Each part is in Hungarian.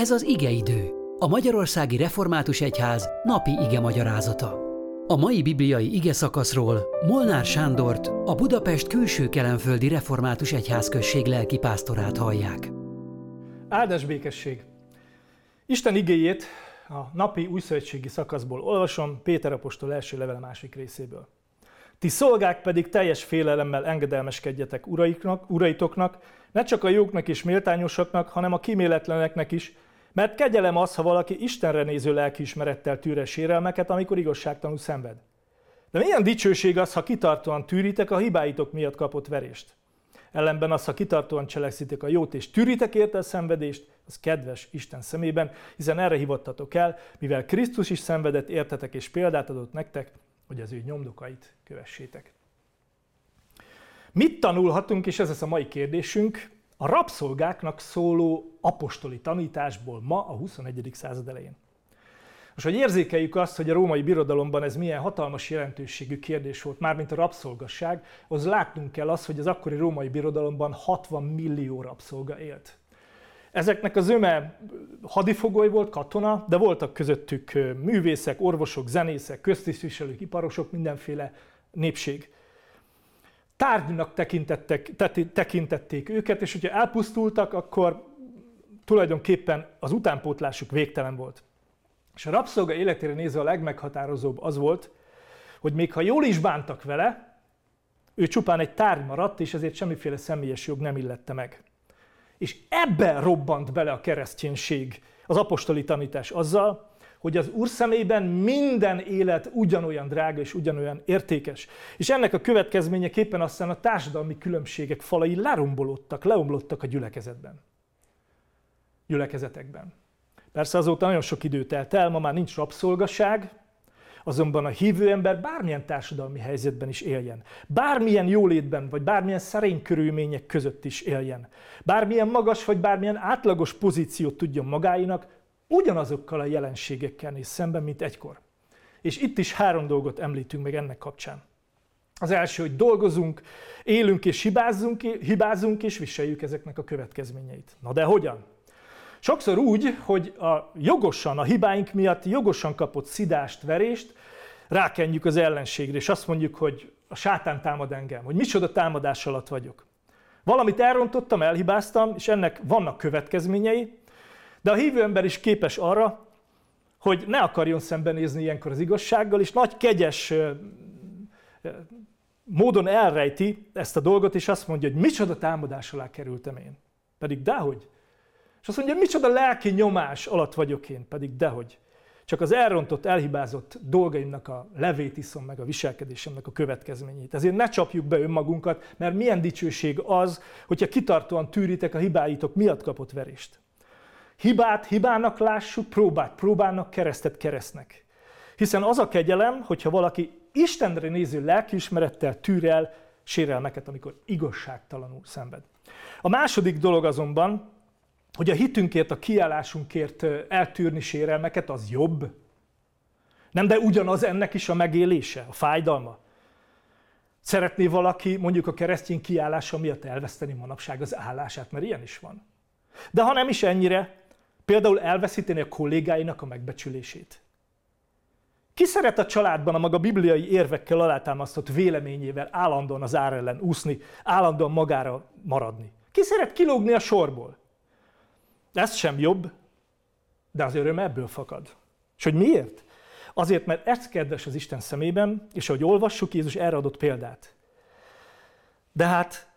Ez az igeidő, a Magyarországi Református Egyház napi ige magyarázata. A mai bibliai ige szakaszról Molnár Sándort, a Budapest külső kelenföldi Református Egyházközség lelki pásztorát hallják. Áldás békesség! Isten igéjét a napi újszövetségi szakaszból olvasom Péter apostol első levele másik részéből. Ti szolgák pedig teljes félelemmel engedelmeskedjetek uraiknak, uraitoknak, ne csak a jóknak és méltányosaknak, hanem a kiméletleneknek is, mert kegyelem az, ha valaki Istenre néző lelkiismerettel tűre sérelmeket, amikor igazságtanú szenved. De milyen dicsőség az, ha kitartóan tűritek a hibáitok miatt kapott verést. Ellenben az, ha kitartóan cselekszitek a jót és tűritek érte a szenvedést, az kedves Isten szemében, hiszen erre hivattatok el, mivel Krisztus is szenvedett értetek és példát adott nektek, hogy az ő nyomdokait kövessétek. Mit tanulhatunk, és ez lesz a mai kérdésünk, a rabszolgáknak szóló apostoli tanításból ma a 21. század elején. Most, hogy érzékeljük azt, hogy a római birodalomban ez milyen hatalmas jelentőségű kérdés volt, mármint a rabszolgasság, az látnunk kell azt, hogy az akkori római birodalomban 60 millió rabszolga élt. Ezeknek az öme hadifogoly volt, katona, de voltak közöttük művészek, orvosok, zenészek, köztisztviselők, iparosok, mindenféle népség. Tárgynak tekintettek, tekintették őket, és hogyha elpusztultak, akkor tulajdonképpen az utánpótlásuk végtelen volt. És a rabszolga életére nézve a legmeghatározóbb az volt, hogy még ha jól is bántak vele, ő csupán egy tárgy maradt, és ezért semmiféle személyes jog nem illette meg. És ebben robbant bele a kereszténység, az apostoli tanítás azzal, hogy az Úr szemében minden élet ugyanolyan drága és ugyanolyan értékes. És ennek a következményeképpen aztán a társadalmi különbségek falai lerombolódtak, leomlottak a gyülekezetben. Gyülekezetekben. Persze azóta nagyon sok idő telt el, ma már nincs rabszolgaság, azonban a hívő ember bármilyen társadalmi helyzetben is éljen, bármilyen jólétben, vagy bármilyen szerény körülmények között is éljen, bármilyen magas, vagy bármilyen átlagos pozíciót tudjon magáinak, ugyanazokkal a jelenségekkel néz szemben, mint egykor. És itt is három dolgot említünk meg ennek kapcsán. Az első, hogy dolgozunk, élünk és hibázunk, hibázunk és viseljük ezeknek a következményeit. Na de hogyan? Sokszor úgy, hogy a jogosan, a hibáink miatt jogosan kapott szidást, verést rákenjük az ellenségre, és azt mondjuk, hogy a sátán támad engem, hogy micsoda támadás alatt vagyok. Valamit elrontottam, elhibáztam, és ennek vannak következményei, de a hívő ember is képes arra, hogy ne akarjon szembenézni ilyenkor az igazsággal, és nagy kegyes módon elrejti ezt a dolgot, és azt mondja, hogy micsoda támadás alá kerültem én. Pedig dehogy. És azt mondja, micsoda lelki nyomás alatt vagyok én, pedig dehogy. Csak az elrontott, elhibázott dolgaimnak a levét iszom meg a viselkedésemnek a következményét. Ezért ne csapjuk be önmagunkat, mert milyen dicsőség az, hogyha kitartóan tűritek a hibáitok miatt kapott verést. Hibát hibának lássuk, próbát próbának, keresztet keresztnek. Hiszen az a kegyelem, hogyha valaki Istenre néző lelkiismerettel tűr el sérelmeket, amikor igazságtalanul szenved. A második dolog azonban, hogy a hitünkért, a kiállásunkért eltűrni sérelmeket, az jobb. Nem, de ugyanaz ennek is a megélése, a fájdalma. Szeretné valaki mondjuk a keresztény kiállása miatt elveszteni manapság az állását, mert ilyen is van. De ha nem is ennyire, például elveszíteni a kollégáinak a megbecsülését. Ki szeret a családban a maga bibliai érvekkel alátámasztott véleményével állandóan az ár ellen úszni, állandóan magára maradni? Ki szeret kilógni a sorból? Ez sem jobb, de az öröm ebből fakad. És hogy miért? Azért, mert ez kedves az Isten szemében, és ahogy olvassuk, Jézus erre adott példát. De hát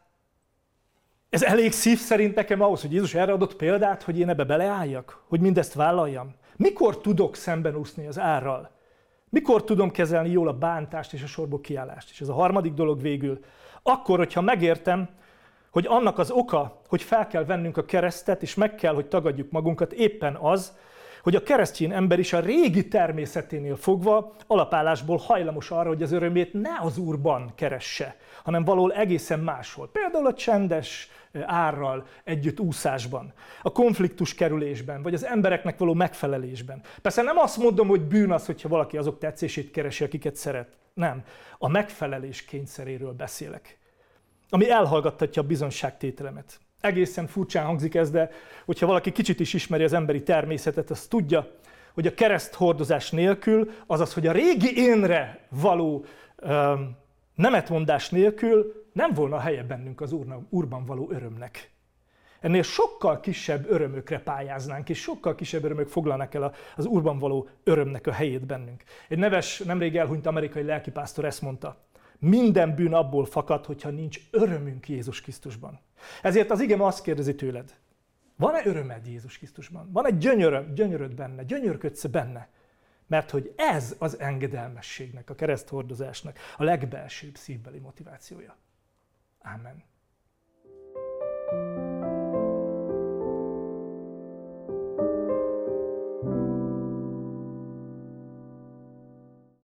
ez elég szív szerint nekem ahhoz, hogy Jézus erre adott példát, hogy én ebbe beleálljak, hogy mindezt vállaljam. Mikor tudok szemben úszni az árral? Mikor tudom kezelni jól a bántást és a sorból kiállást? És ez a harmadik dolog végül. Akkor, hogyha megértem, hogy annak az oka, hogy fel kell vennünk a keresztet, és meg kell, hogy tagadjuk magunkat, éppen az, hogy a keresztény ember is a régi természeténél fogva alapállásból hajlamos arra, hogy az örömét ne az Úrban keresse, hanem valahol egészen máshol. Például a csendes árral együtt úszásban, a konfliktus kerülésben, vagy az embereknek való megfelelésben. Persze nem azt mondom, hogy bűn az, hogyha valaki azok tetszését keresi, akiket szeret. Nem. A megfelelés kényszeréről beszélek ami elhallgattatja a bizonságtételemet. Egészen furcsán hangzik ez, de hogyha valaki kicsit is ismeri az emberi természetet, az tudja, hogy a kereszt hordozás nélkül, azaz, hogy a régi énre való um, nemetmondás nélkül nem volna helye bennünk az úrban való örömnek. Ennél sokkal kisebb örömökre pályáznánk, és sokkal kisebb örömök foglalnak el az úrban való örömnek a helyét bennünk. Egy neves, nemrég elhunyt amerikai lelkipásztor ezt mondta. Minden bűn abból fakad, hogyha nincs örömünk Jézus Krisztusban. Ezért az igem azt kérdezi tőled, van-e örömed Jézus Krisztusban? Van egy gyönyöröm, gyönyöröd benne, gyönyörködsz benne? Mert hogy ez az engedelmességnek, a kereszthordozásnak a legbelsőbb szívbeli motivációja. Amen.